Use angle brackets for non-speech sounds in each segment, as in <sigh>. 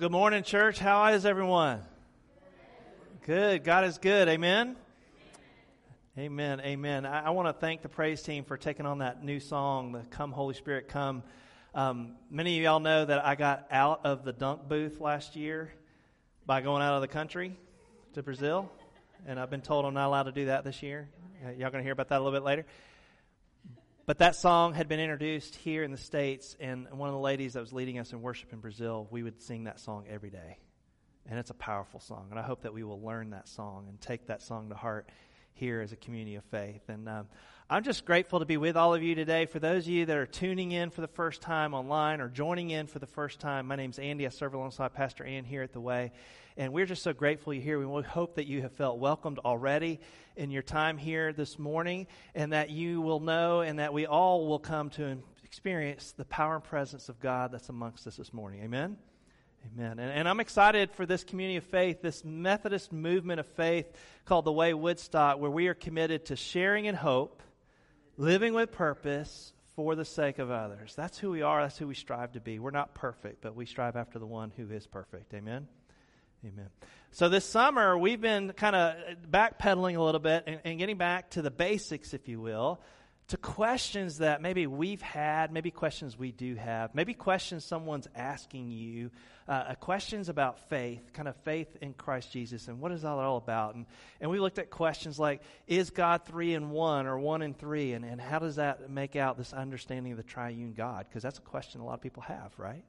good morning, church. How is everyone? Good. God is good. Amen. Amen. Amen. I, I want to thank the praise team for taking on that new song, the Come Holy Spirit Come. Um, many of y'all know that I got out of the dunk booth last year by going out of the country to Brazil, and I've been told I'm not allowed to do that this year. Uh, y'all going to hear about that a little bit later. But that song had been introduced here in the States, and one of the ladies that was leading us in worship in Brazil, we would sing that song every day. And it's a powerful song. And I hope that we will learn that song and take that song to heart here as a community of faith. And um, I'm just grateful to be with all of you today. For those of you that are tuning in for the first time online or joining in for the first time, my name's Andy. I serve alongside Pastor Ann here at The Way. And we're just so grateful you're here. We hope that you have felt welcomed already in your time here this morning and that you will know and that we all will come to experience the power and presence of God that's amongst us this morning. Amen? Amen. And, and, I'm excited for this community of faith, this Methodist movement of faith called the Way Woodstock, where we are committed to sharing in hope, living with purpose for the sake of others. That's who we are. That's who we strive to be. We're not perfect, but we strive after the one who is perfect. Amen. Amen. So this summer, we've been kind of backpedaling a little bit and, and, getting back to the basics, if you will, to questions that maybe we've had, maybe questions we do have, maybe questions someone's asking you, uh, uh questions about faith, kind of faith in Christ Jesus, and what is all that all about? And, and we looked at questions like, is God three in one or one in three? And, and how does that make out this understanding of the triune God? Because that's a question a lot of people have, right?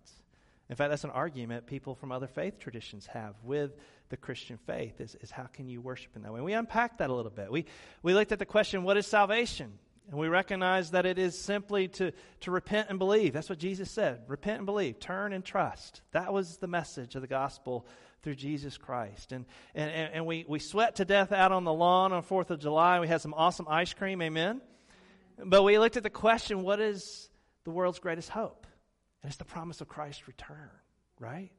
In fact, that's an argument people from other faith traditions have with the Christian faith is, is how can you worship in that way? And we unpacked that a little bit. We, we looked at the question, what is salvation? And we recognize that it is simply to, to repent and believe. That's what Jesus said. Repent and believe. Turn and trust. That was the message of the gospel through Jesus Christ. And, and, and we, we sweat to death out on the lawn on 4th of July. We had some awesome ice cream. Amen. But we looked at the question, what is the world's greatest hope? And it's the promise of Christ's return, right?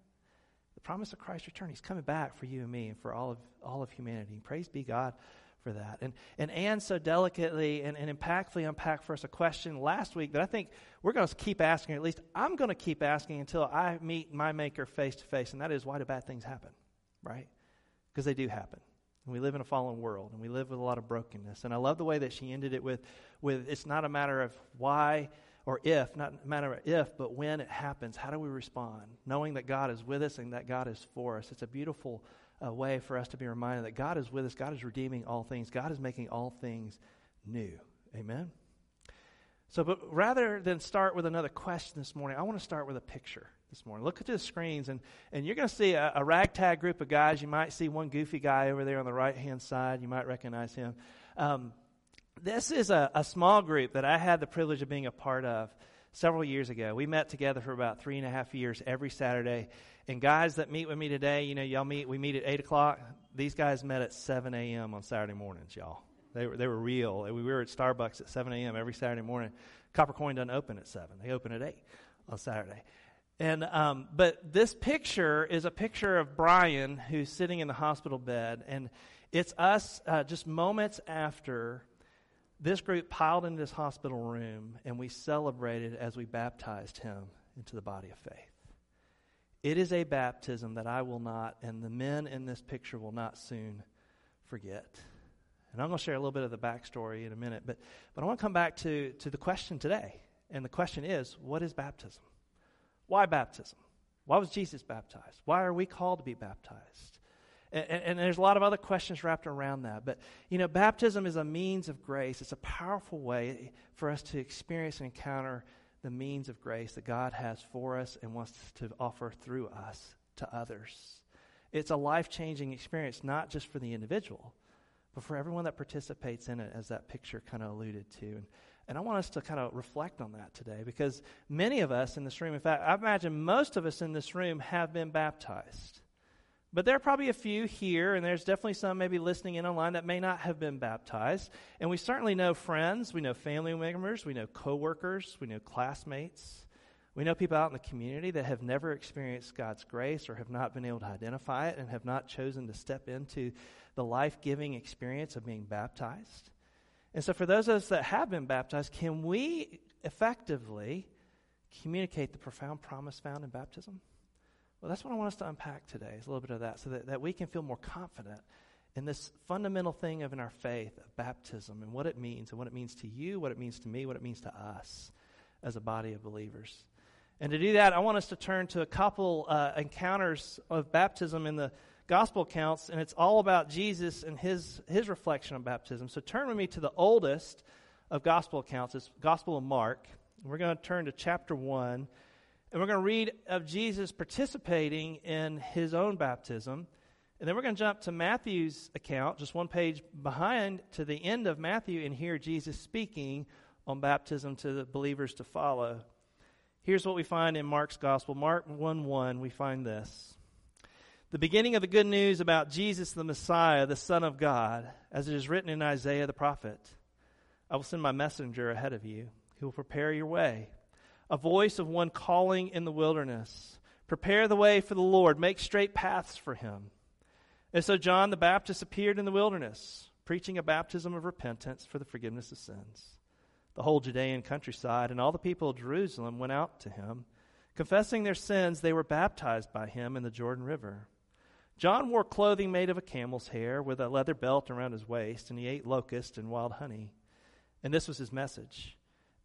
The promise of Christ's return. He's coming back for you and me and for all of, all of humanity. Praise be God for that. And, and Anne so delicately and, and impactfully unpacked for us a question last week that I think we're going to keep asking, at least I'm going to keep asking until I meet my Maker face to face, and that is why do bad things happen, right? Because they do happen. And we live in a fallen world, and we live with a lot of brokenness. And I love the way that she ended it with, with it's not a matter of why or if, not matter of if, but when it happens, how do we respond? Knowing that God is with us and that God is for us. It's a beautiful uh, way for us to be reminded that God is with us, God is redeeming all things, God is making all things new. Amen? So, but rather than start with another question this morning, I want to start with a picture this morning. Look at the screens, and, and you're going to see a, a ragtag group of guys. You might see one goofy guy over there on the right hand side. You might recognize him. Um, this is a, a small group that I had the privilege of being a part of several years ago. We met together for about three and a half years every Saturday. And guys that meet with me today, you know, y'all meet, we meet at 8 o'clock. These guys met at 7 a.m. on Saturday mornings, y'all. They were, they were real. We were at Starbucks at 7 a.m. every Saturday morning. Copper Coin doesn't open at 7. They open at 8 on Saturday. And, um, but this picture is a picture of Brian who's sitting in the hospital bed. And it's us uh, just moments after this group piled into this hospital room and we celebrated as we baptized him into the body of faith. It is a baptism that I will not, and the men in this picture will not soon forget. And I'm going to share a little bit of the backstory in a minute, but, but I want to come back to, to the question today. And the question is what is baptism? Why baptism? Why was Jesus baptized? Why are we called to be baptized? And, and, there's a lot of other questions wrapped around that. But, you know, baptism is a means of grace. It's a powerful way for us to experience and encounter the means of grace that God has for us and wants to offer through us to others. It's a life changing experience, not just for the individual, but for everyone that participates in it, as that picture kind of alluded to. And, and I want us to kind of reflect on that today because many of us in this room, in fact, I imagine most of us in this room have been baptized. But there are probably a few here, and there's definitely some maybe listening in online that may not have been baptized. And we certainly know friends, we know family members, we know coworkers, we know classmates. We know people out in the community that have never experienced God's grace or have not been able to identify it and have not chosen to step into the life giving experience of being baptized. And so, for those of us that have been baptized, can we effectively communicate the profound promise found in baptism? Well, that's what I want us to unpack today, is a little bit of that, so that, that we can feel more confident in this fundamental thing of in our faith of baptism and what it means and what it means to you, what it means to me, what it means to us as a body of believers. And to do that, I want us to turn to a couple uh, encounters of baptism in the gospel accounts, and it's all about Jesus and his, his reflection on baptism. So turn with me to the oldest of gospel accounts. It's Gospel of Mark. We're going to turn to chapter 1, and we're going to read of Jesus participating in his own baptism. And then we're going to jump to Matthew's account, just one page behind to the end of Matthew, and hear Jesus speaking on baptism to the believers to follow. Here's what we find in Mark's Gospel. Mark 1 1, we find this. The beginning of the good news about Jesus the Messiah, the Son of God, as it is written in Isaiah the prophet I will send my messenger ahead of you, who will prepare your way. A voice of one calling in the wilderness Prepare the way for the Lord, make straight paths for him. And so John the Baptist appeared in the wilderness, preaching a baptism of repentance for the forgiveness of sins the whole Judean countryside, and all the people of Jerusalem went out to him. Confessing their sins, they were baptized by him in the Jordan River. John wore clothing made of a camel's hair with a leather belt around his waist, and he ate locust and wild honey. And this was his message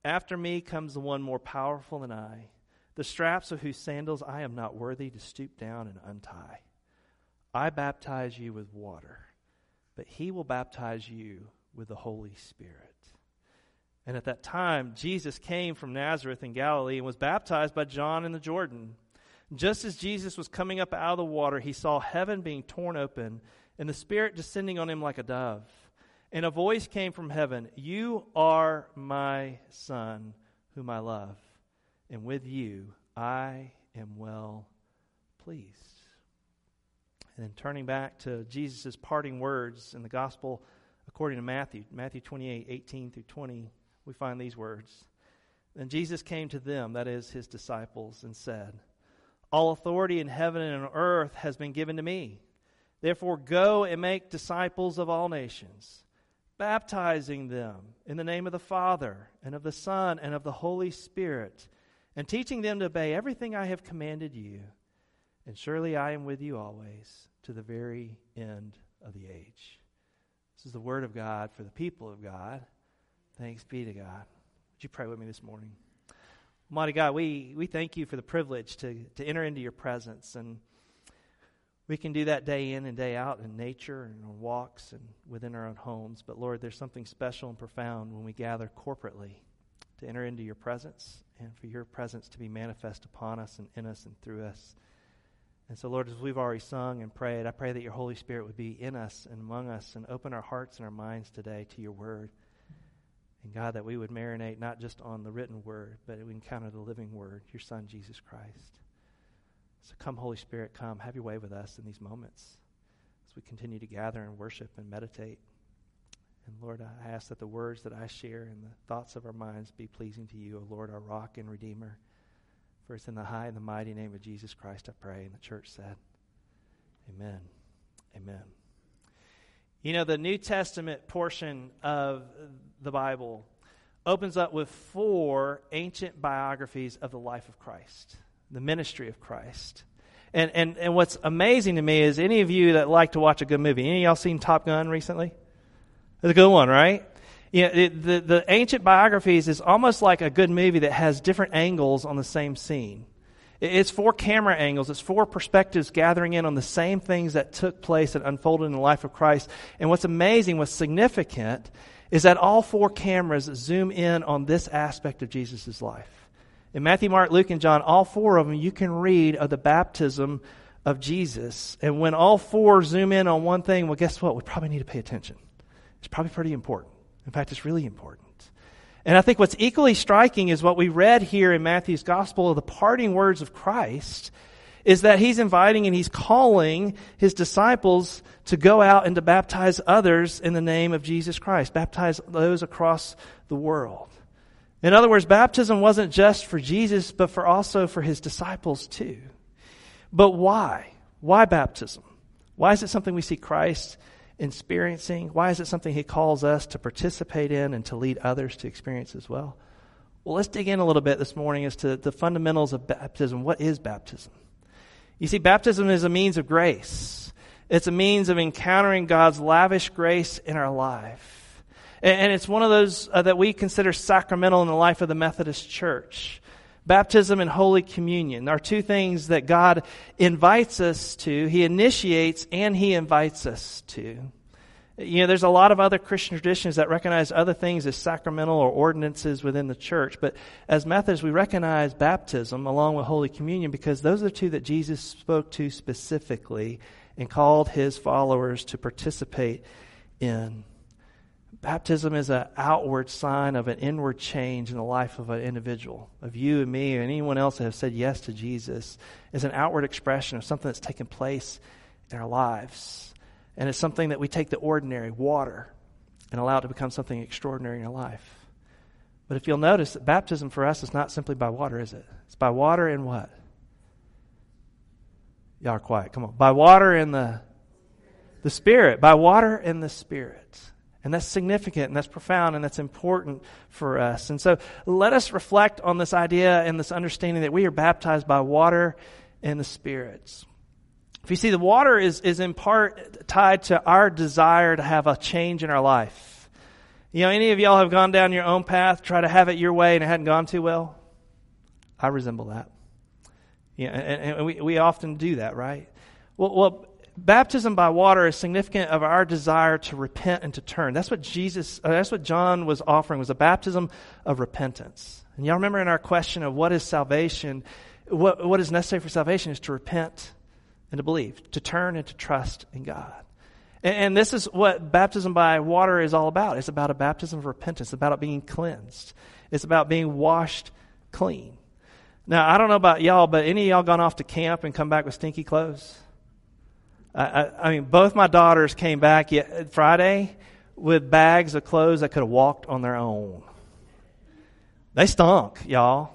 After me comes the one more powerful than I, the straps of whose sandals I am not worthy to stoop down and untie. I baptize you with water, but he will baptize you with the Holy Spirit. And at that time, Jesus came from Nazareth in Galilee and was baptized by John in the Jordan. Just as Jesus was coming up out of the water, he saw heaven being torn open and the Spirit descending on him like a dove. And a voice came from heaven You are my Son, whom I love, and with you I am well pleased. And then turning back to Jesus' parting words in the gospel according to Matthew, Matthew 28 18 through 20 we find these words. Then Jesus came to them, that is, his disciples, and said, All authority in heaven and on earth has been given to me. Therefore, go and make disciples of all nations, baptizing them in the name of the Father, and of the Son, and of the Holy Spirit, and teaching them to obey everything I have commanded you. And surely I am with you always to the very end of the age. This is the word of God for the people of God. Thanks be to God. Would you pray with me this morning? Mighty God, we, we thank you for the privilege to, to enter into your presence. And we can do that day in and day out in nature and on walks and within our own homes. But Lord, there's something special and profound when we gather corporately to enter into your presence and for your presence to be manifest upon us and in us and through us. And so, Lord, as we've already sung and prayed, I pray that your Holy Spirit would be in us and among us and open our hearts and our minds today to your word. And God, that we would marinate not just on the written word, but we encounter the living word, your Son, Jesus Christ. So come, Holy Spirit, come. Have your way with us in these moments as we continue to gather and worship and meditate. And Lord, I ask that the words that I share and the thoughts of our minds be pleasing to you, O Lord, our rock and redeemer. For it's in the high and the mighty name of Jesus Christ I pray. And the church said, Amen. Amen. You know, the New Testament portion of the Bible opens up with four ancient biographies of the life of Christ, the ministry of Christ. And, and, and what's amazing to me is any of you that like to watch a good movie, any of y'all seen Top Gun recently? It's a good one, right? You know, it, the, the ancient biographies is almost like a good movie that has different angles on the same scene. It's four camera angles, it's four perspectives gathering in on the same things that took place and unfolded in the life of Christ. And what's amazing, what's significant, is that all four cameras zoom in on this aspect of Jesus' life. In Matthew, Mark, Luke, and John, all four of them, you can read of the baptism of Jesus. And when all four zoom in on one thing, well, guess what? We probably need to pay attention. It's probably pretty important. In fact, it's really important. And I think what's equally striking is what we read here in Matthew's gospel of the parting words of Christ is that he's inviting and he's calling his disciples to go out and to baptize others in the name of Jesus Christ, baptize those across the world. In other words, baptism wasn't just for Jesus, but for also for his disciples too. But why? Why baptism? Why is it something we see Christ experiencing? Why is it something He calls us to participate in and to lead others to experience as well? Well, let's dig in a little bit this morning as to the fundamentals of baptism. What is baptism? You see, baptism is a means of grace. It's a means of encountering God's lavish grace in our life. And it's one of those uh, that we consider sacramental in the life of the Methodist Church. Baptism and Holy Communion are two things that God invites us to. He initiates and He invites us to. You know, there's a lot of other Christian traditions that recognize other things as sacramental or ordinances within the church. But as Methodists, we recognize baptism along with Holy Communion because those are the two that Jesus spoke to specifically and called his followers to participate in. Baptism is an outward sign of an inward change in the life of an individual, of you and me, and anyone else that has said yes to Jesus. It's an outward expression of something that's taken place in our lives. And it's something that we take the ordinary, water, and allow it to become something extraordinary in our life. But if you'll notice that baptism for us is not simply by water, is it? It's by water and what? Y'all are quiet. Come on. By water and the the Spirit. By water and the Spirit. And that's significant and that's profound and that's important for us. And so let us reflect on this idea and this understanding that we are baptized by water and the spirits. If you see, the water is, is in part tied to our desire to have a change in our life. You know, any of y'all have gone down your own path, try to have it your way, and it hadn't gone too well? I resemble that. Yeah, and, and we, we often do that, right? Well, well, baptism by water is significant of our desire to repent and to turn. That's what Jesus, uh, that's what John was offering, was a baptism of repentance. And y'all remember in our question of what is salvation, what, what is necessary for salvation is to repent and to believe, to turn and to trust in God. And, and, this is what baptism by water is all about. It's about a baptism of repentance, it's about being cleansed, it's about being washed clean. Now, I don't know about y'all, but any of y'all gone off to camp and come back with stinky clothes? I, I, mean, both my daughters came back Friday with bags of clothes that could have walked on their own. They stunk, y'all.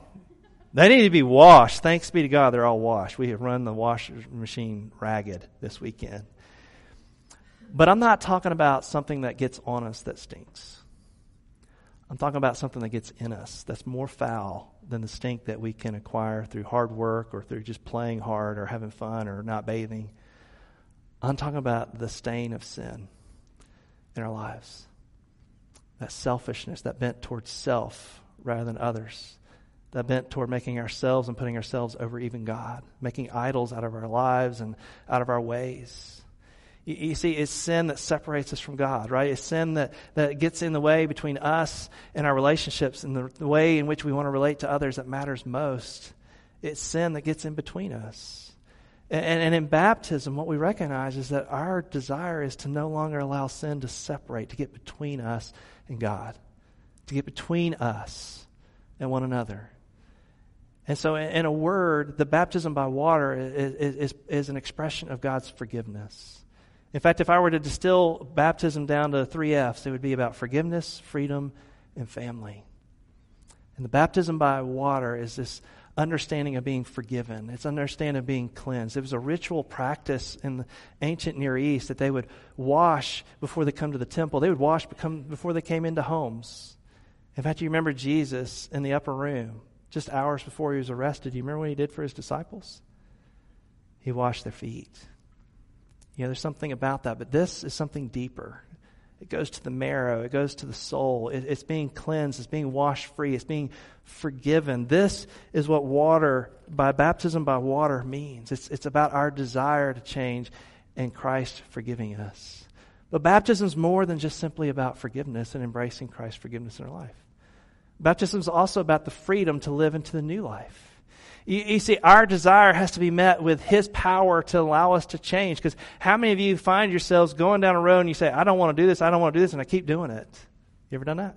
They need to be washed. Thanks be to God, they're all washed. We have run the washer machine ragged this weekend. But I'm not talking about something that gets on us that stinks. I'm talking about something that gets in us that's more foul than the stink that we can acquire through hard work or through just playing hard or having fun or not bathing. I'm talking about the stain of sin in our lives. That selfishness, that bent towards self rather than others that bent toward making ourselves and putting ourselves over even God, making idols out of our lives and out of our ways. You, you, see, it's sin that separates us from God, right? It's sin that, that gets in the way between us and our relationships and the, the way in which we want to relate to others that matters most. It's sin that gets in between us. And, and in baptism, what we recognize is that our desire is to no longer allow sin to separate, to get between us and God, to get between us and one another. And so, in a word, the baptism by water is, is, is, an expression of God's forgiveness. In fact, if I were to distill baptism down to three F's, it would be about forgiveness, freedom, and family. And the baptism by water is this understanding of being forgiven. It's understanding of being cleansed. It was a ritual practice in the ancient Near East that they would wash before they come to the temple. They would wash before they came into homes. In fact, you remember Jesus in the upper room just hours before he was arrested, you remember what he did for his disciples? He washed their feet. You know, there's something about that, but this is something deeper. It goes to the marrow, it goes to the soul. It, it's being cleansed, it's being washed free, it's being forgiven. This is what water, by baptism by water, means. It's, it's about our desire to change and Christ forgiving us. But baptism is more than just simply about forgiveness and embracing Christ's forgiveness in our life. Baptism is also about the freedom to live into the new life. You, you, see, our desire has to be met with His power to allow us to change. Because how many of you find yourselves going down a road and you say, I don't want to do this, I don't want to do this, and I keep doing it? You ever done that?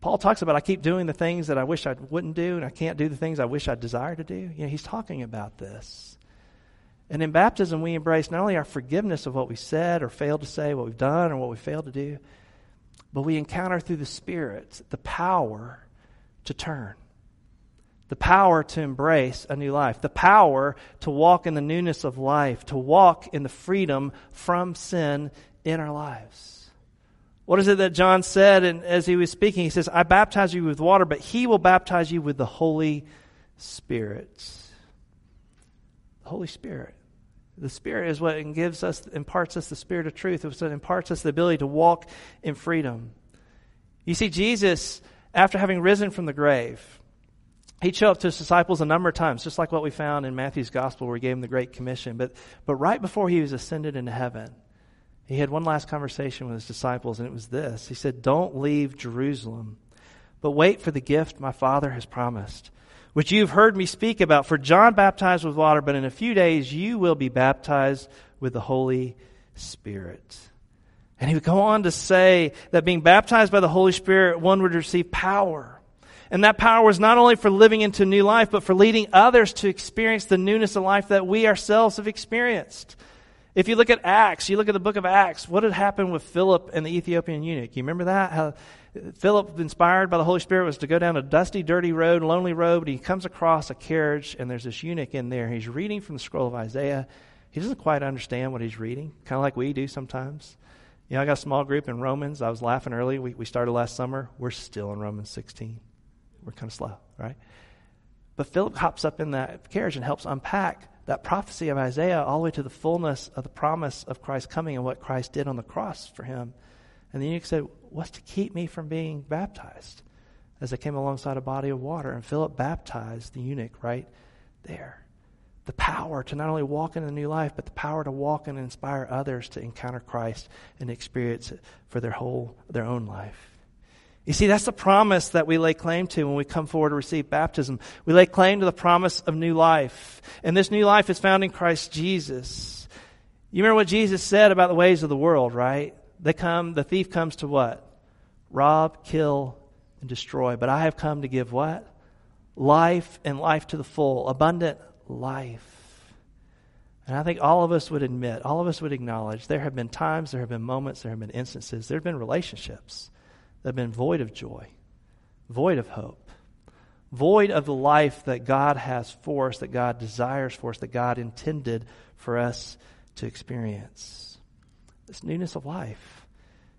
Paul talks about I keep doing the things that I wish I wouldn't do, and I can't do the things I wish I desire to do. You know, he's talking about this. And in baptism, we embrace not only our forgiveness of what we said or failed to say, what we've done or what we failed to do, but we encounter through the Spirit the power to turn, the power to embrace a new life, the power to walk in the newness of life, to walk in the freedom from sin in our lives. What is it that John said and as he was speaking? He says, I baptize you with water, but he will baptize you with the Holy Spirit. The Holy Spirit. The Spirit is what gives us, imparts us the Spirit of truth. It's imparts us the ability to walk in freedom. You see, Jesus, after having risen from the grave, he'd show up to his disciples a number of times, just like what we found in Matthew's gospel where he gave him the Great Commission. But, but right before he was ascended into heaven, he had one last conversation with his disciples, and it was this. He said, Don't leave Jerusalem, but wait for the gift my Father has promised, which you've heard me speak about. For John baptized with water, but in a few days you will be baptized with the Holy Spirit. And he would go on to say that being baptized by the Holy Spirit, one would receive power. And that power was not only for living into new life, but for leading others to experience the newness of life that we ourselves have experienced. If you look at Acts, you look at the book of Acts, what had happened with Philip and the Ethiopian eunuch? You remember that? How Philip, inspired by the Holy Spirit, was to go down a dusty, dirty road, lonely road, but he comes across a carriage, and there's this eunuch in there. He's reading from the scroll of Isaiah. He doesn't quite understand what he's reading, kind of like we do sometimes. You know, I got a small group in Romans. I was laughing early. We, we started last summer. We're still in Romans 16. We're kind of slow, right? But Philip hops up in that carriage and helps unpack that prophecy of Isaiah all the way to the fullness of the promise of Christ coming and what Christ did on the cross for him. And the eunuch said, What's to keep me from being baptized? As they came alongside a body of water. And Philip baptized the eunuch right there. The power to not only walk in a new life, but the power to walk and inspire others to encounter Christ and experience it for their whole their own life. You see, that's the promise that we lay claim to when we come forward to receive baptism. We lay claim to the promise of new life. And this new life is found in Christ Jesus. You remember what Jesus said about the ways of the world, right? They come, the thief comes to what? Rob, kill, and destroy. But I have come to give what? Life and life to the full, abundant life. And I think all of us would admit, all of us would acknowledge there have been times, there have been moments, there have been instances, there have been relationships that have been void of joy, void of hope, void of the life that God has for us, that God desires for us, that God intended for us to experience. This newness of life.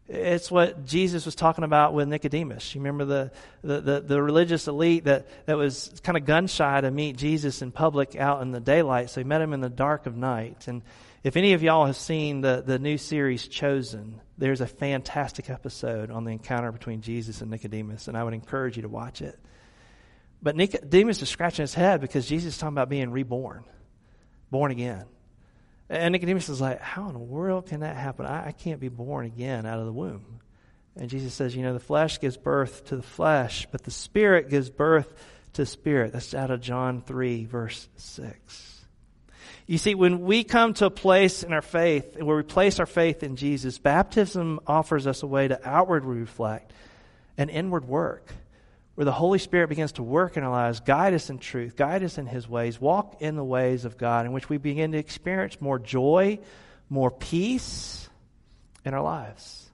It's what Jesus was talking about with Nicodemus. You remember the, the, the, the, religious elite that, that was kind of gun shy to meet Jesus in public out in the daylight, so he met him in the dark of night. And if any of y'all have seen the, the new series Chosen, there's a fantastic episode on the encounter between Jesus and Nicodemus, and I would encourage you to watch it. But Nicodemus is scratching his head because Jesus is talking about being reborn, born again. And Nicodemus is like, How in the world can that happen? I, I can't be born again out of the womb. And Jesus says, You know, the flesh gives birth to the flesh, but the spirit gives birth to spirit. That's out of John 3, verse 6. You see, when we come to a place in our faith where we place our faith in Jesus, baptism offers us a way to outwardly reflect an inward work where the Holy Spirit begins to work in our lives, guide us in truth, guide us in His ways, walk in the ways of God, in which we begin to experience more joy, more peace in our lives.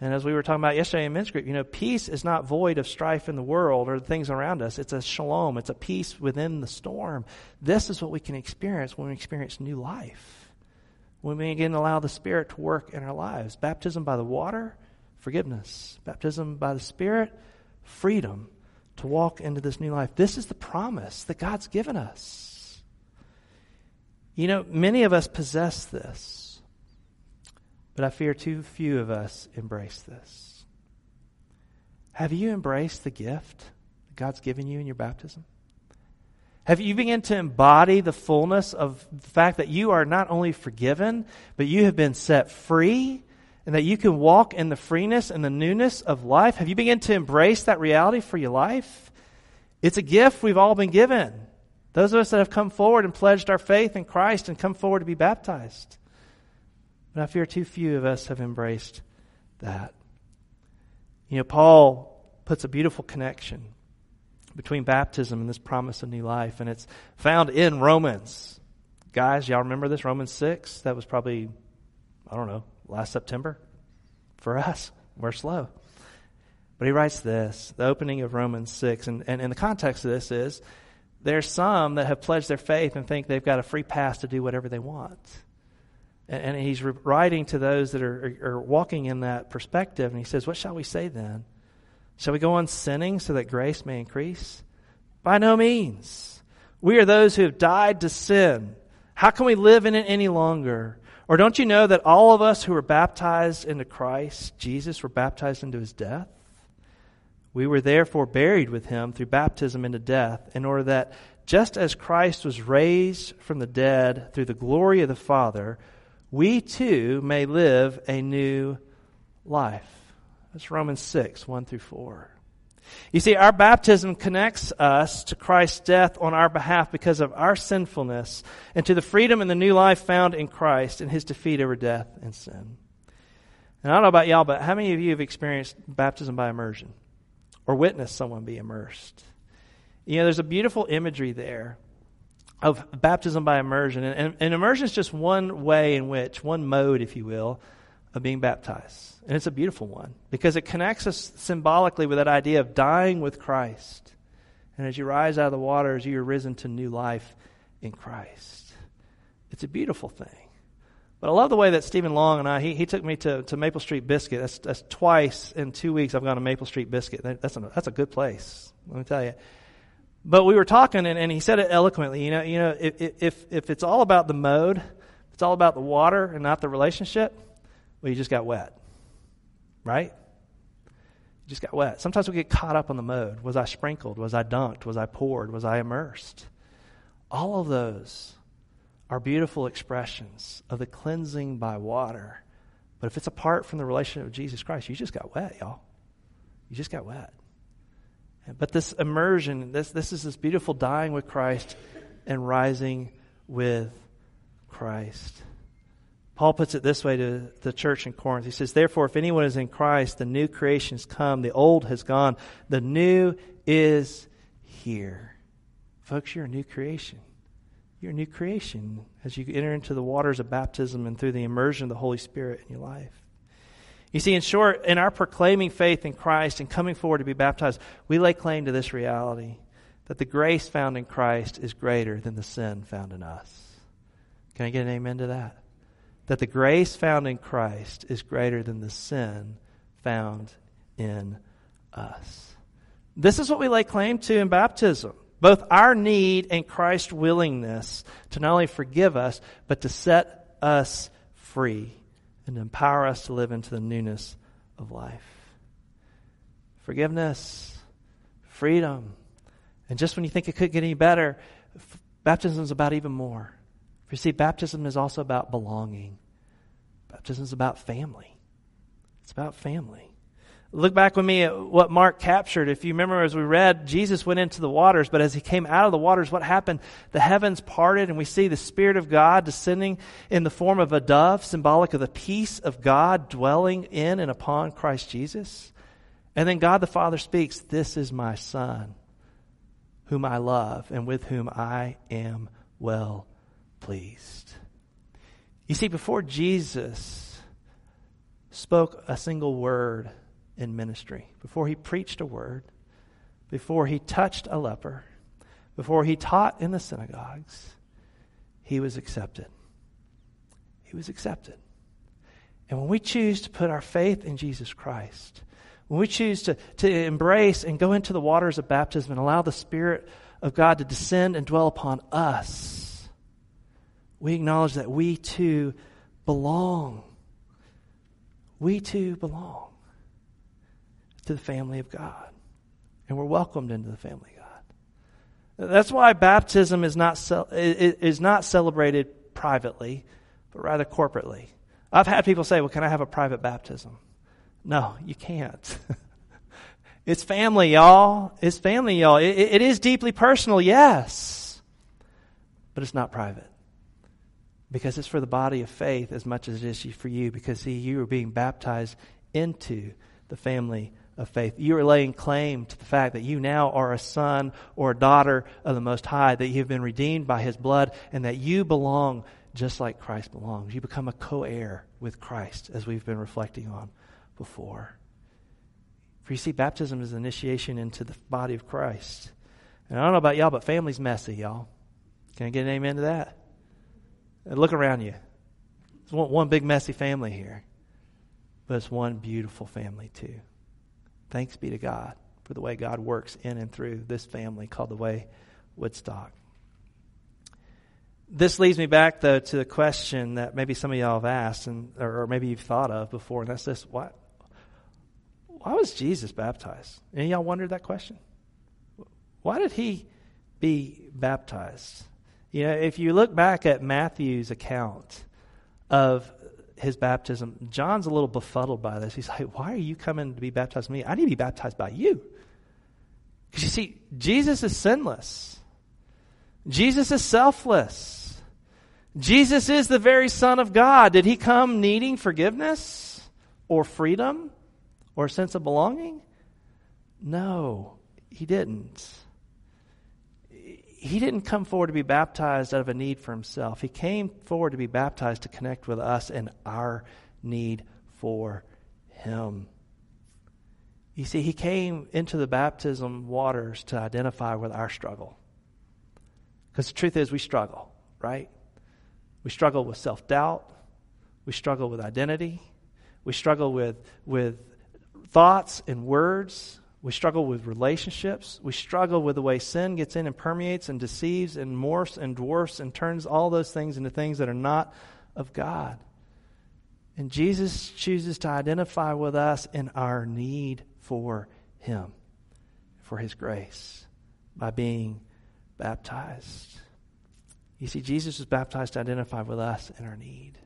And as we were talking about yesterday in men's group, you know, peace is not void of strife in the world or the things around us. It's a shalom. It's a peace within the storm. This is what we can experience when we experience new life. When we to allow the Spirit to work in our lives. Baptism by the water, forgiveness. Baptism by the Spirit, freedom to walk into this new life. This is the promise that God's given us. You know, many of us possess this. But I fear too few of us embrace this. Have you embraced the gift that God's given you in your baptism? Have you begun to embody the fullness of the fact that you are not only forgiven, but you have been set free and that you can walk in the freeness and the newness of life? Have you begun to embrace that reality for your life? It's a gift we've all been given. Those of us that have come forward and pledged our faith in Christ and come forward to be baptized. But I fear too few of us have embraced that. You know, Paul puts a beautiful connection between baptism and this promise of new life, and it's found in Romans. Guys, y'all remember this? Romans 6? That was probably, I don't know, last September for us. We're slow. But he writes this, the opening of Romans 6, and, and, and the context of this is there's some that have pledged their faith and think they've got a free pass to do whatever they want. And, he's writing to those that are, are walking in that perspective. And he says, What shall we say then? Shall we go on sinning so that grace may increase? By no means. We are those who have died to sin. How can we live in it any longer? Or don't you know that all of us who were baptized into Christ, Jesus, were baptized into his death? We were therefore buried with him through baptism into death, in order that just as Christ was raised from the dead through the glory of the Father, we too may live a new life. That's Romans 6, 1 through 4. You see, our baptism connects us to Christ's death on our behalf because of our sinfulness and to the freedom and the new life found in Christ and his defeat over death and sin. And I don't know about y'all, but how many of you have experienced baptism by immersion or witnessed someone be immersed? You know, there's a beautiful imagery there of baptism by immersion. And, and, and immersion is just one way in which, one mode, if you will, of being baptized. And it's a beautiful one because it connects us symbolically with that idea of dying with Christ. And as you rise out of the waters, you are risen to new life in Christ. It's a beautiful thing. But I love the way that Stephen Long and I, he, he took me to, to Maple Street Biscuit. That's, that's twice in two weeks I've gone to Maple Street Biscuit. That's a, that's a good place, let me tell you. But we were talking, and, and he said it eloquently. You know, you know, if, if, if it's all about the mode, it's all about the water and not the relationship, well, you just got wet right? You just got wet. Sometimes we get caught up on the mode. Was I sprinkled? Was I dunked? Was I poured? Was I immersed? All of those are beautiful expressions of the cleansing by water. But if it's apart from the relationship of Jesus Christ, you just got wet, y'all. You just got wet. But this immersion, this, this is this beautiful dying with Christ and rising with Christ. Paul puts it this way to the church in Corinth. He says, Therefore, if anyone is in Christ, the new creation has come, the old has gone, the new is here. Folks, you're a new creation. You're a new creation as you enter into the waters of baptism and through the immersion of the Holy Spirit in your life. You see, in short, in our proclaiming faith in Christ and coming forward to be baptized, we lay claim to this reality that the grace found in Christ is greater than the sin found in us. Can I get an amen to that? that the grace found in Christ is greater than the sin found in us. This is what we lay claim to in baptism. Both our need and Christ's willingness to not only forgive us, but to set us free and empower us to live into the newness of life. Forgiveness, freedom. And just when you think it could get any better, baptism is about even more. You see, baptism is also about belonging. Baptism is about family. It's about family. Look back with me at what Mark captured. If you remember, as we read, Jesus went into the waters, but as he came out of the waters, what happened? The heavens parted, and we see the Spirit of God descending in the form of a dove, symbolic of the peace of God dwelling in and upon Christ Jesus. And then God the Father speaks, This is my Son, whom I love, and with whom I am well pleased. You see, before Jesus spoke a single word in ministry, before he preached a word, before he touched a leper, before he taught in the synagogues, he was accepted. He was accepted. And when we choose to put our faith in Jesus Christ, when we choose to, to embrace and go into the waters of baptism and allow the Spirit of God to descend and dwell upon us, we acknowledge that we too belong. We too belong to the family of God. And we're welcomed into the family of God. That's why baptism is not, is not celebrated privately, but rather corporately. I've had people say, well, can I have a private baptism? No, you can't. <laughs> it's family, y'all. It's family, y'all. It, it is deeply personal, yes, but it's not private because it's for the body of faith as much as it is for you because see you are being baptized into the family of faith. You are laying claim to the fact that you now are a son or a daughter of the most high that you've been redeemed by his blood and that you belong just like christ belongs. You become a co-heir with christ as we've been reflecting on before. For you see baptism is initiation into the body of christ. And i don't know about y'all but family's messy y'all. Can i get an amen to that? And look around you. It's one, one big messy family here, but it's one beautiful family too. Thanks be to God for the way God works in and through this family called the Way Woodstock. This leads me back, though, to the question that maybe some of y'all have asked, and, or maybe you've thought of before, and that's this why, why was Jesus baptized? Any y'all wondered that question? Why did he be baptized? You know, if you look back at Matthew's account of his baptism, John's a little befuddled by this. He's like, Why are you coming to be baptized by me? I need to be baptized by you. Because you see, Jesus is sinless, Jesus is selfless. Jesus is the very Son of God. Did he come needing forgiveness or freedom or a sense of belonging? No, he didn't he didn't come forward to be baptized out of a need for himself. He came forward to be baptized to connect with us and our need for him. You see, he came into the baptism waters to identify with our struggle. Because the truth is, we struggle, right? We struggle with self doubt. We struggle with identity. We struggle with, with thoughts and words. We struggle with relationships. We struggle with the way sin gets in and permeates and deceives and morphs and dwarfs and turns all those things into things that are not of God. And Jesus chooses to identify with us in our need for Him, for His grace, by being baptized. You see, Jesus was baptized to identify with us in our need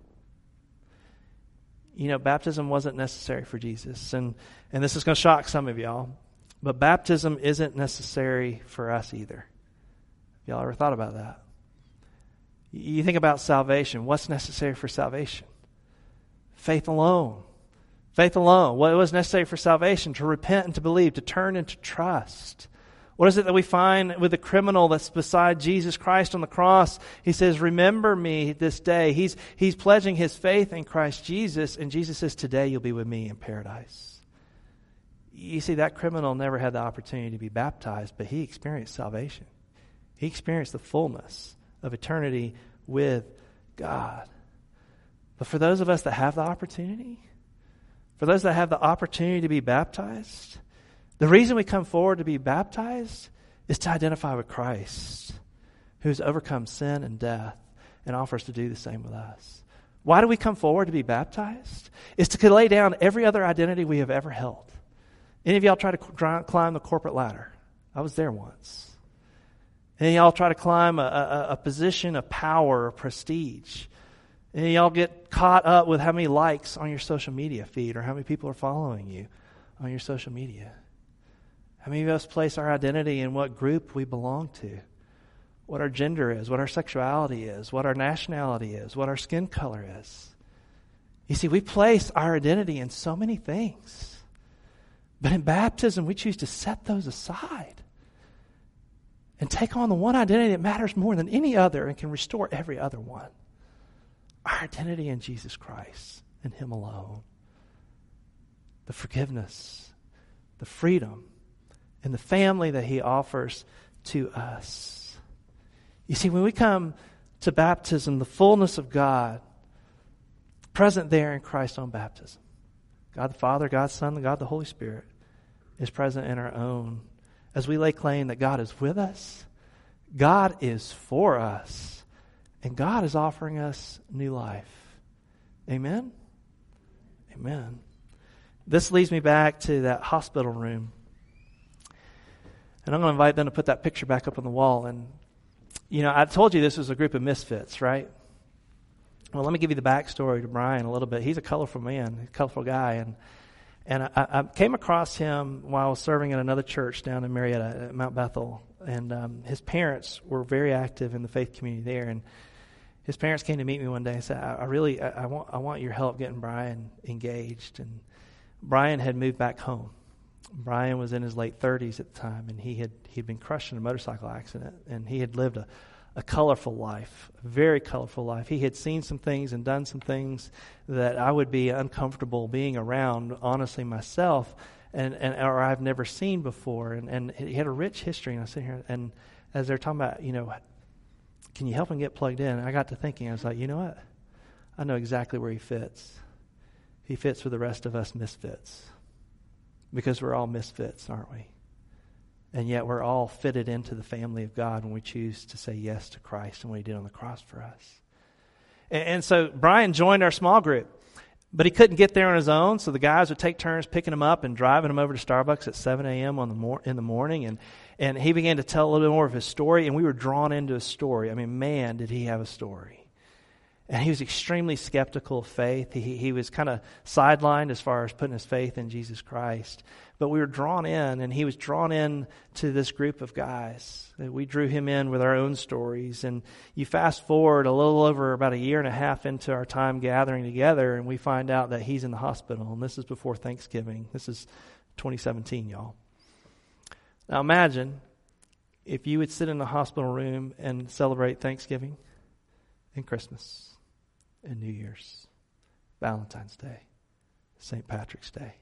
you know, baptism wasn't necessary for Jesus. And, and this is going to shock some of y'all. But baptism isn't necessary for us either. Y'all ever thought about that? You think about salvation. What's necessary for salvation? Faith alone. Faith alone. What was necessary for salvation? To repent and to believe, to turn and to trust. What is it that we find with the criminal that's beside Jesus Christ on the cross? He says, Remember me this day. He's, he's pledging his faith in Christ Jesus, and Jesus says, Today you'll be with me in paradise. You see, that criminal never had the opportunity to be baptized, but he experienced salvation. He experienced the fullness of eternity with God. But for those of us that have the opportunity, for those that have the opportunity to be baptized, the reason we come forward to be baptized is to identify with Christ, who has overcome sin and death and offers to do the same with us. Why do we come forward to be baptized? It's to lay down every other identity we have ever held. Any of y'all try to climb the corporate ladder? I was there once. Any y'all try to climb a, a, a position of power or prestige? And y'all get caught up with how many likes on your social media feed or how many people are following you on your social media? How many of us place our identity in what group we belong to? What our gender is, what our sexuality is, what our nationality is, what our skin color is. You see, we place our identity in so many things. But in baptism, we choose to set those aside and take on the one identity that matters more than any other and can restore every other one our identity in Jesus Christ and Him alone. The forgiveness, the freedom, and the family that He offers to us. You see, when we come to baptism, the fullness of God present there in Christ on baptism. God the Father, God the Son, God the Holy Spirit is present in our own. As we lay claim that God is with us, God is for us, and God is offering us new life. Amen? Amen. This leads me back to that hospital room. And I'm going to invite them to put that picture back up on the wall. And, you know, I told you this was a group of misfits, right? Well, let me give you the backstory to Brian a little bit. He's a colorful man, a colorful guy, and and I, I came across him while I was serving at another church down in Marietta at Mount Bethel, and um, his parents were very active in the faith community there. And his parents came to meet me one day and said, "I, I really, I, I want, I want your help getting Brian engaged." And Brian had moved back home. Brian was in his late 30s at the time, and he had he'd been crushed in a motorcycle accident, and he had lived a a colorful life, a very colorful life. He had seen some things and done some things that I would be uncomfortable being around, honestly, myself, and, and or I've never seen before. And, and he had a rich history. And I sit here, and as they're talking about, you know, can you help him get plugged in? I got to thinking, I was like, you know what? I know exactly where he fits. He fits with the rest of us misfits because we're all misfits, aren't we? And yet we're all fitted into the family of God when we choose to say yes to Christ and what he did on the cross for us. And, and so Brian joined our small group. But he couldn't get there on his own, so the guys would take turns picking him up and driving him over to Starbucks at 7 a.m. On the mor- in the morning. And, and he began to tell a little bit more of his story, and we were drawn into his story. I mean, man, did he have a story. And he was extremely skeptical of faith. He, he was kind of sidelined as far as putting his faith in Jesus Christ. But we were drawn in, and he was drawn in to this group of guys. We drew him in with our own stories. And you fast forward a little over about a year and a half into our time gathering together, and we find out that he's in the hospital. And this is before Thanksgiving. This is 2017, y'all. Now imagine if you would sit in a hospital room and celebrate Thanksgiving and Christmas and New Year's, Valentine's Day, St. Patrick's Day,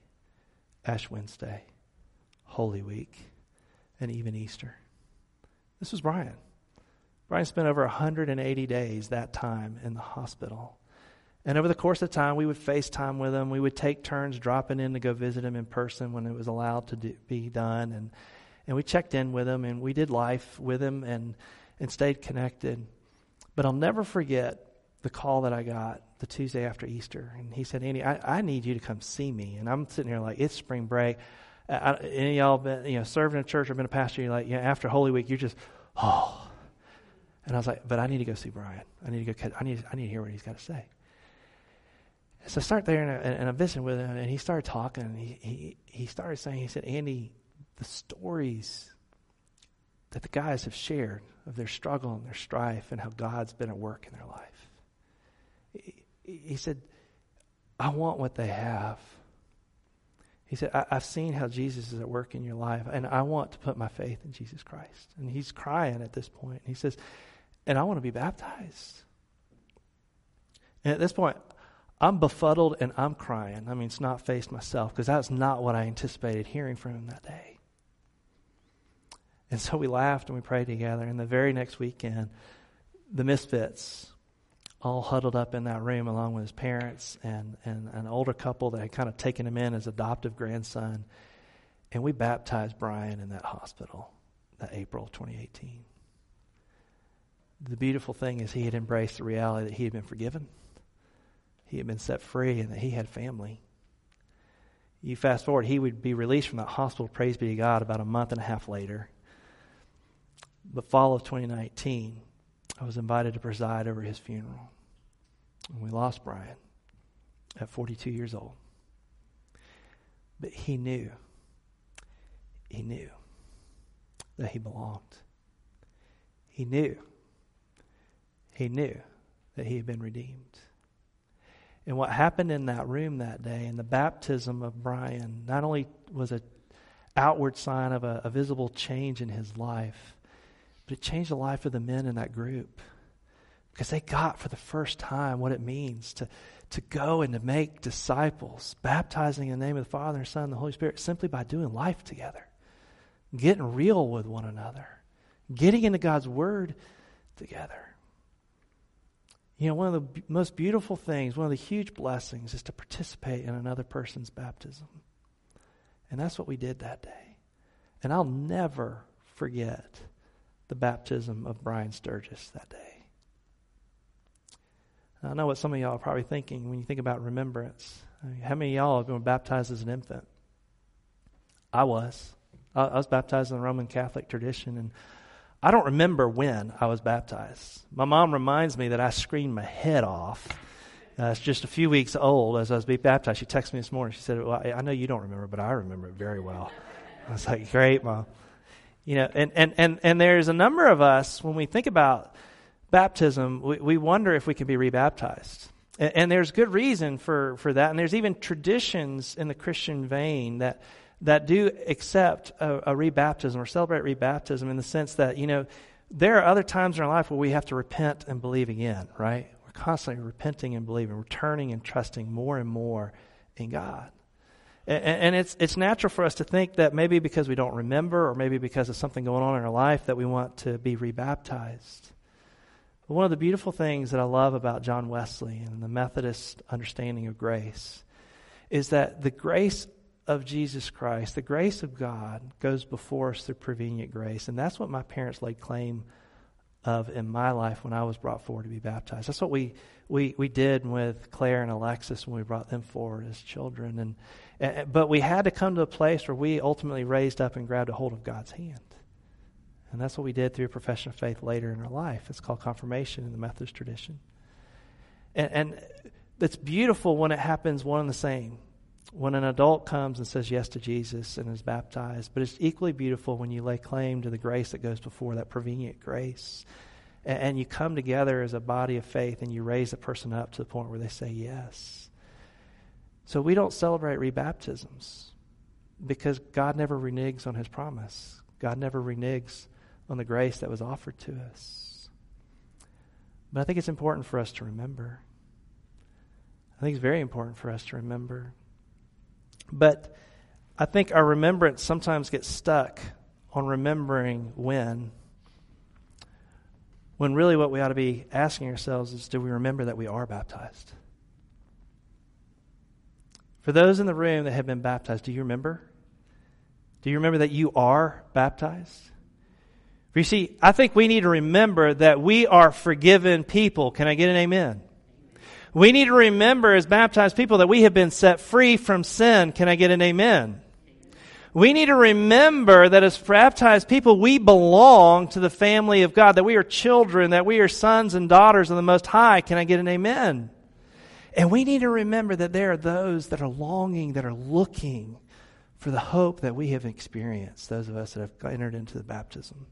Ash Wednesday, Holy Week, and even Easter. This was Brian. Brian spent over 180 days that time in the hospital. And over the course of time, we would FaceTime with him. We would take turns dropping in to go visit him in person when it was allowed to do, be done. And, and we checked in with him and we did life with him and, and stayed connected. But I'll never forget the call that I got the Tuesday after Easter. And he said, Andy, I, I need you to come see me. And I'm sitting here like, it's spring break. I, any y'all been, you know, serving in a church or been a pastor, you're like, yeah, after Holy Week, you're just, oh. And I was like, but I need to go see Brian. I need to go, I need, I need to hear what he's got to say. So I start there and, I, and I'm visiting with him, and he started talking. And he, he, he started saying, he said, Andy, the stories that the guys have shared of their struggle and their strife and how God's been at work in their life he said, I want what they have. He said, I, have seen how Jesus is at work in your life, and I want to put my faith in Jesus Christ. And he's crying at this point. He says, and I want to be baptized. And at this point, I'm befuddled and I'm crying. I mean, it's not faced myself because that's not what I anticipated hearing from him that day. And so we laughed and we prayed together. And the very next weekend, the Misfits all huddled up in that room along with his parents and, and an older couple that had kind of taken him in as adoptive grandson. And we baptized Brian in that hospital that April of 2018. The beautiful thing is he had embraced the reality that he had been forgiven, he had been set free, and that he had family. You fast forward, he would be released from that hospital, praise be to God, about a month and a half later. The fall of 2019, I was invited to preside over his funeral. And we lost Brian at 42 years old. But he knew, he knew that he belonged. He knew, he knew that he had been redeemed. And what happened in that room that day and the baptism of Brian not only was an outward sign of a, a visible change in his life, but it changed the life of the men in that group because they got for the first time what it means to, to go and to make disciples, baptizing in the name of the Father and Son and the Holy Spirit simply by doing life together, getting real with one another, getting into God's Word together. You know, one of the most beautiful things, one of the huge blessings is to participate in another person's baptism. And that's what we did that day. And I'll never forget the baptism of Brian Sturgis that day. I know what some of y'all are probably thinking when you think about remembrance. I how many of y'all have been baptized as an infant? I was. I, I was baptized in the Roman Catholic tradition, and I don't remember when I was baptized. My mom reminds me that I screamed my head off. Uh, it's just a few weeks old as I was being baptized. She texted me this morning. She said, well, I know you don't remember, but I remember it very well. I was like, great, mom. You know, and, and, and, and there's a number of us, when we think about baptism, we, we wonder if we can be rebaptized. And, and there's good reason for, for that. And there's even traditions in the Christian vein that, that do accept a, a rebaptism or celebrate rebaptism in the sense that, you know, there are other times in our life where we have to repent and believe again, right? We're constantly repenting and believing, returning and trusting more and more in God. And, and it's, it's natural for us to think that maybe because we don't remember or maybe because of something going on in our life that we want to be rebaptized. But one of the beautiful things that I love about John Wesley and the Methodist understanding of grace is that the grace of Jesus Christ, the grace of God, goes before us through prevenient grace. And that's what my parents laid claim of in my life when I was brought forward to be baptized. That's what we, we, we did with Claire and Alexis when we brought them forward as children. And, and, but we had to come to a place where we ultimately raised up and grabbed a hold of God's hand. And that's what we did through a profession of faith later in our life. It's called confirmation in the Methodist tradition. And, and it's beautiful when it happens one and the same. When an adult comes and says yes to Jesus and is baptized, but it's equally beautiful when you lay claim to the grace that goes before that prevenient grace. And, and you come together as a body of faith and you raise a person up to the point where they say yes. So we don't celebrate rebaptisms because God never reneges on his promise. God never reneges on the grace that was offered to us. But I think it's important for us to remember. I think it's very important for us to remember. But I think our remembrance sometimes gets stuck on remembering when. When really what we ought to be asking ourselves is do we remember that we are baptized? For those in the room that have been baptized, do you remember? Do you remember that you are baptized? You see, I think we need to remember that we are forgiven people. Can I get an amen? We need to remember as baptized people that we have been set free from sin. Can I get an amen? We need to remember that as baptized people, we belong to the family of God, that we are children, that we are sons and daughters of the Most High. Can I get an amen? And we need to remember that there are those that are longing, that are looking for the hope that we have experienced, those of us that have entered into the baptism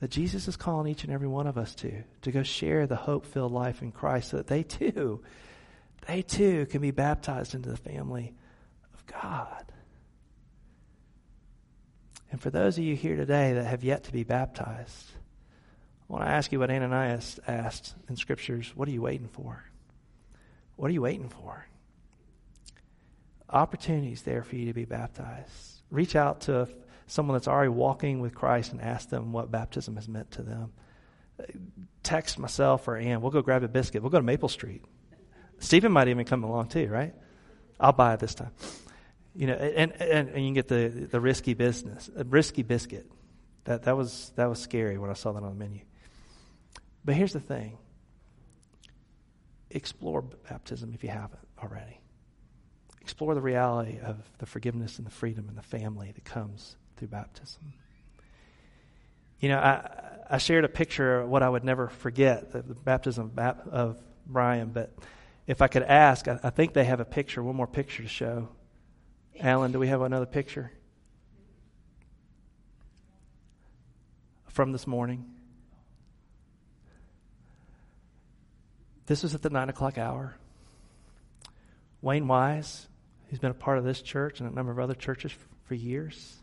that Jesus is calling each and every one of us to, to go share the hope filled life in Christ so that they too, they too can be baptized into the family of God. And for those of you here today that have yet to be baptized, I want to ask you what Ananias asked in scriptures what are you waiting for? What are you waiting for? Opportunities there for you to be baptized. Reach out to someone that's already walking with Christ and ask them what baptism has meant to them. Text myself or Ann. We'll go grab a biscuit. We'll go to Maple Street. Stephen might even come along too, right? I'll buy it this time. You know, and, and, and you can get the, the risky business, a risky biscuit. That, that, was, that was scary when I saw that on the menu. But here's the thing explore baptism if you haven't already. Explore the reality of the forgiveness and the freedom and the family that comes through baptism. You know, I, I shared a picture of what I would never forget, the, the baptism of, of, Brian, but if I could ask, I, I think they have a picture, one more picture to show. Alan, do we have another picture? From this morning. This was at the nine o'clock hour. Wayne Wise, who's been a part of this church and a number of other churches for years,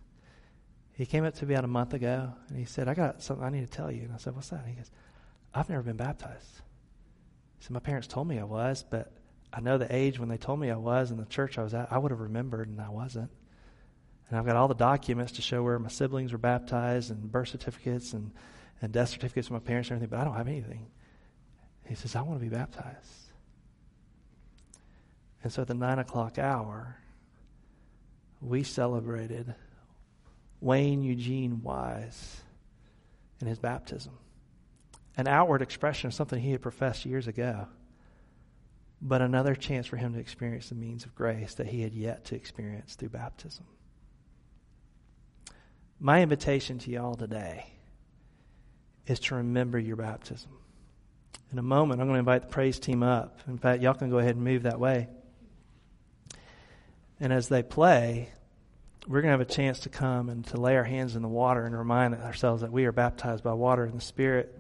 he came up to me about a month ago and he said, I got something I need to tell you. And I said, What's that? And he goes, I've never been baptized. He said, My parents told me I was, but I know the age when they told me I was in the church I was at, I would have remembered and I wasn't. And I've got all the documents to show where my siblings were baptized and birth certificates and, and death certificates from my parents and everything, but I don't have anything. He says, I want to be baptized. And so at the nine o'clock hour, we celebrated Wayne Eugene Wise in his baptism. An outward expression of something he had professed years ago, but another chance for him to experience the means of grace that he had yet to experience through baptism. My invitation to y'all today is to remember your baptism. In a moment, I'm going to invite the praise team up. In fact, y'all can go ahead and move that way. And as they play, we're going to have a chance to come and to lay our hands in the water and remind ourselves that we are baptized by water and the Spirit.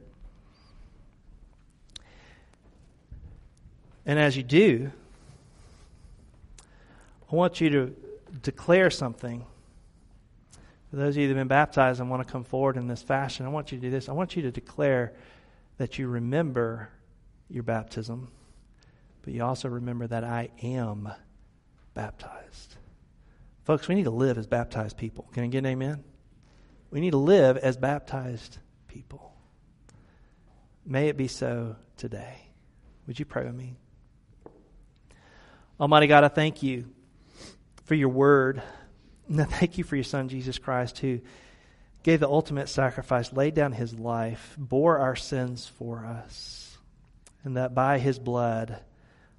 And as you do, I want you to declare something. For those of you that have been baptized and want to come forward in this fashion, I want you to do this. I want you to declare that you remember your baptism, but you also remember that I am baptized. Folks, we need to live as baptized people. Can I get an amen? We need to live as baptized people. May it be so today. Would you pray with me? Almighty God, I thank you for your word. And I thank you for your son, Jesus Christ, who gave the ultimate sacrifice, laid down his life, bore our sins for us, and that by his blood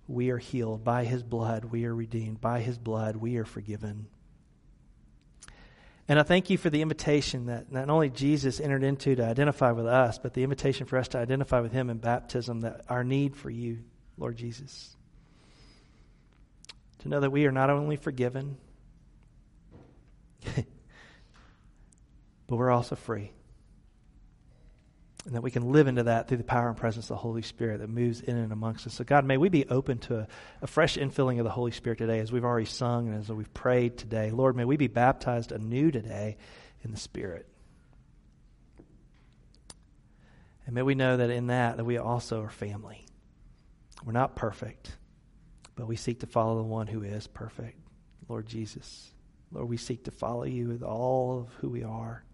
we are healed. By his blood we are redeemed. By his blood we are forgiven. And I thank you for the invitation that not only Jesus entered into to identify with us, but the invitation for us to identify with him in baptism, that our need for you, Lord Jesus. To know that we are not only forgiven, <laughs> but we're also free. And that we can live into that through the power and presence of the Holy Spirit that moves in and amongst us. So, God, may we be open to a, a fresh infilling of the Holy Spirit today as we've already sung and as we've prayed today. Lord, may we be baptized anew today in the Spirit. And may we know that in that, that we also are family. We're not perfect, but we seek to follow the one who is perfect, Lord Jesus. Lord, we seek to follow you with all of who we are.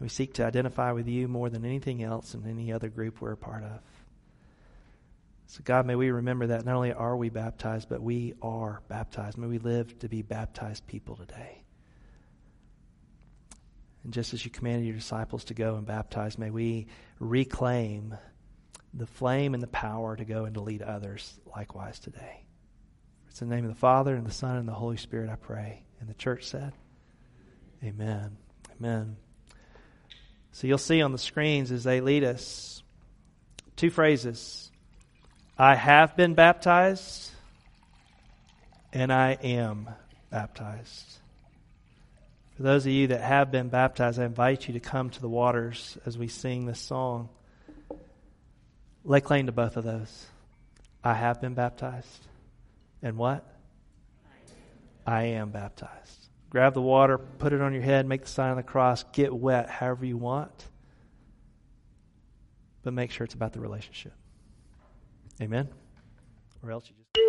We seek to identify with you more than anything else in any other group we're a part of. So, God, may we remember that not only are we baptized, but we are baptized. May we live to be baptized people today. And just as you commanded your disciples to go and baptize, may we reclaim the flame and the power to go and to lead others likewise today. It's in the name of the Father, and the Son, and the Holy Spirit I pray. And the church said, Amen. Amen. So you'll see on the screens as they lead us two phrases I have been baptized, and I am baptized. For those of you that have been baptized, I invite you to come to the waters as we sing this song. Lay claim to both of those. I have been baptized. And what? I am baptized. Grab the water, put it on your head, make the sign of the cross, get wet however you want. But make sure it's about the relationship. Amen? Or else you just.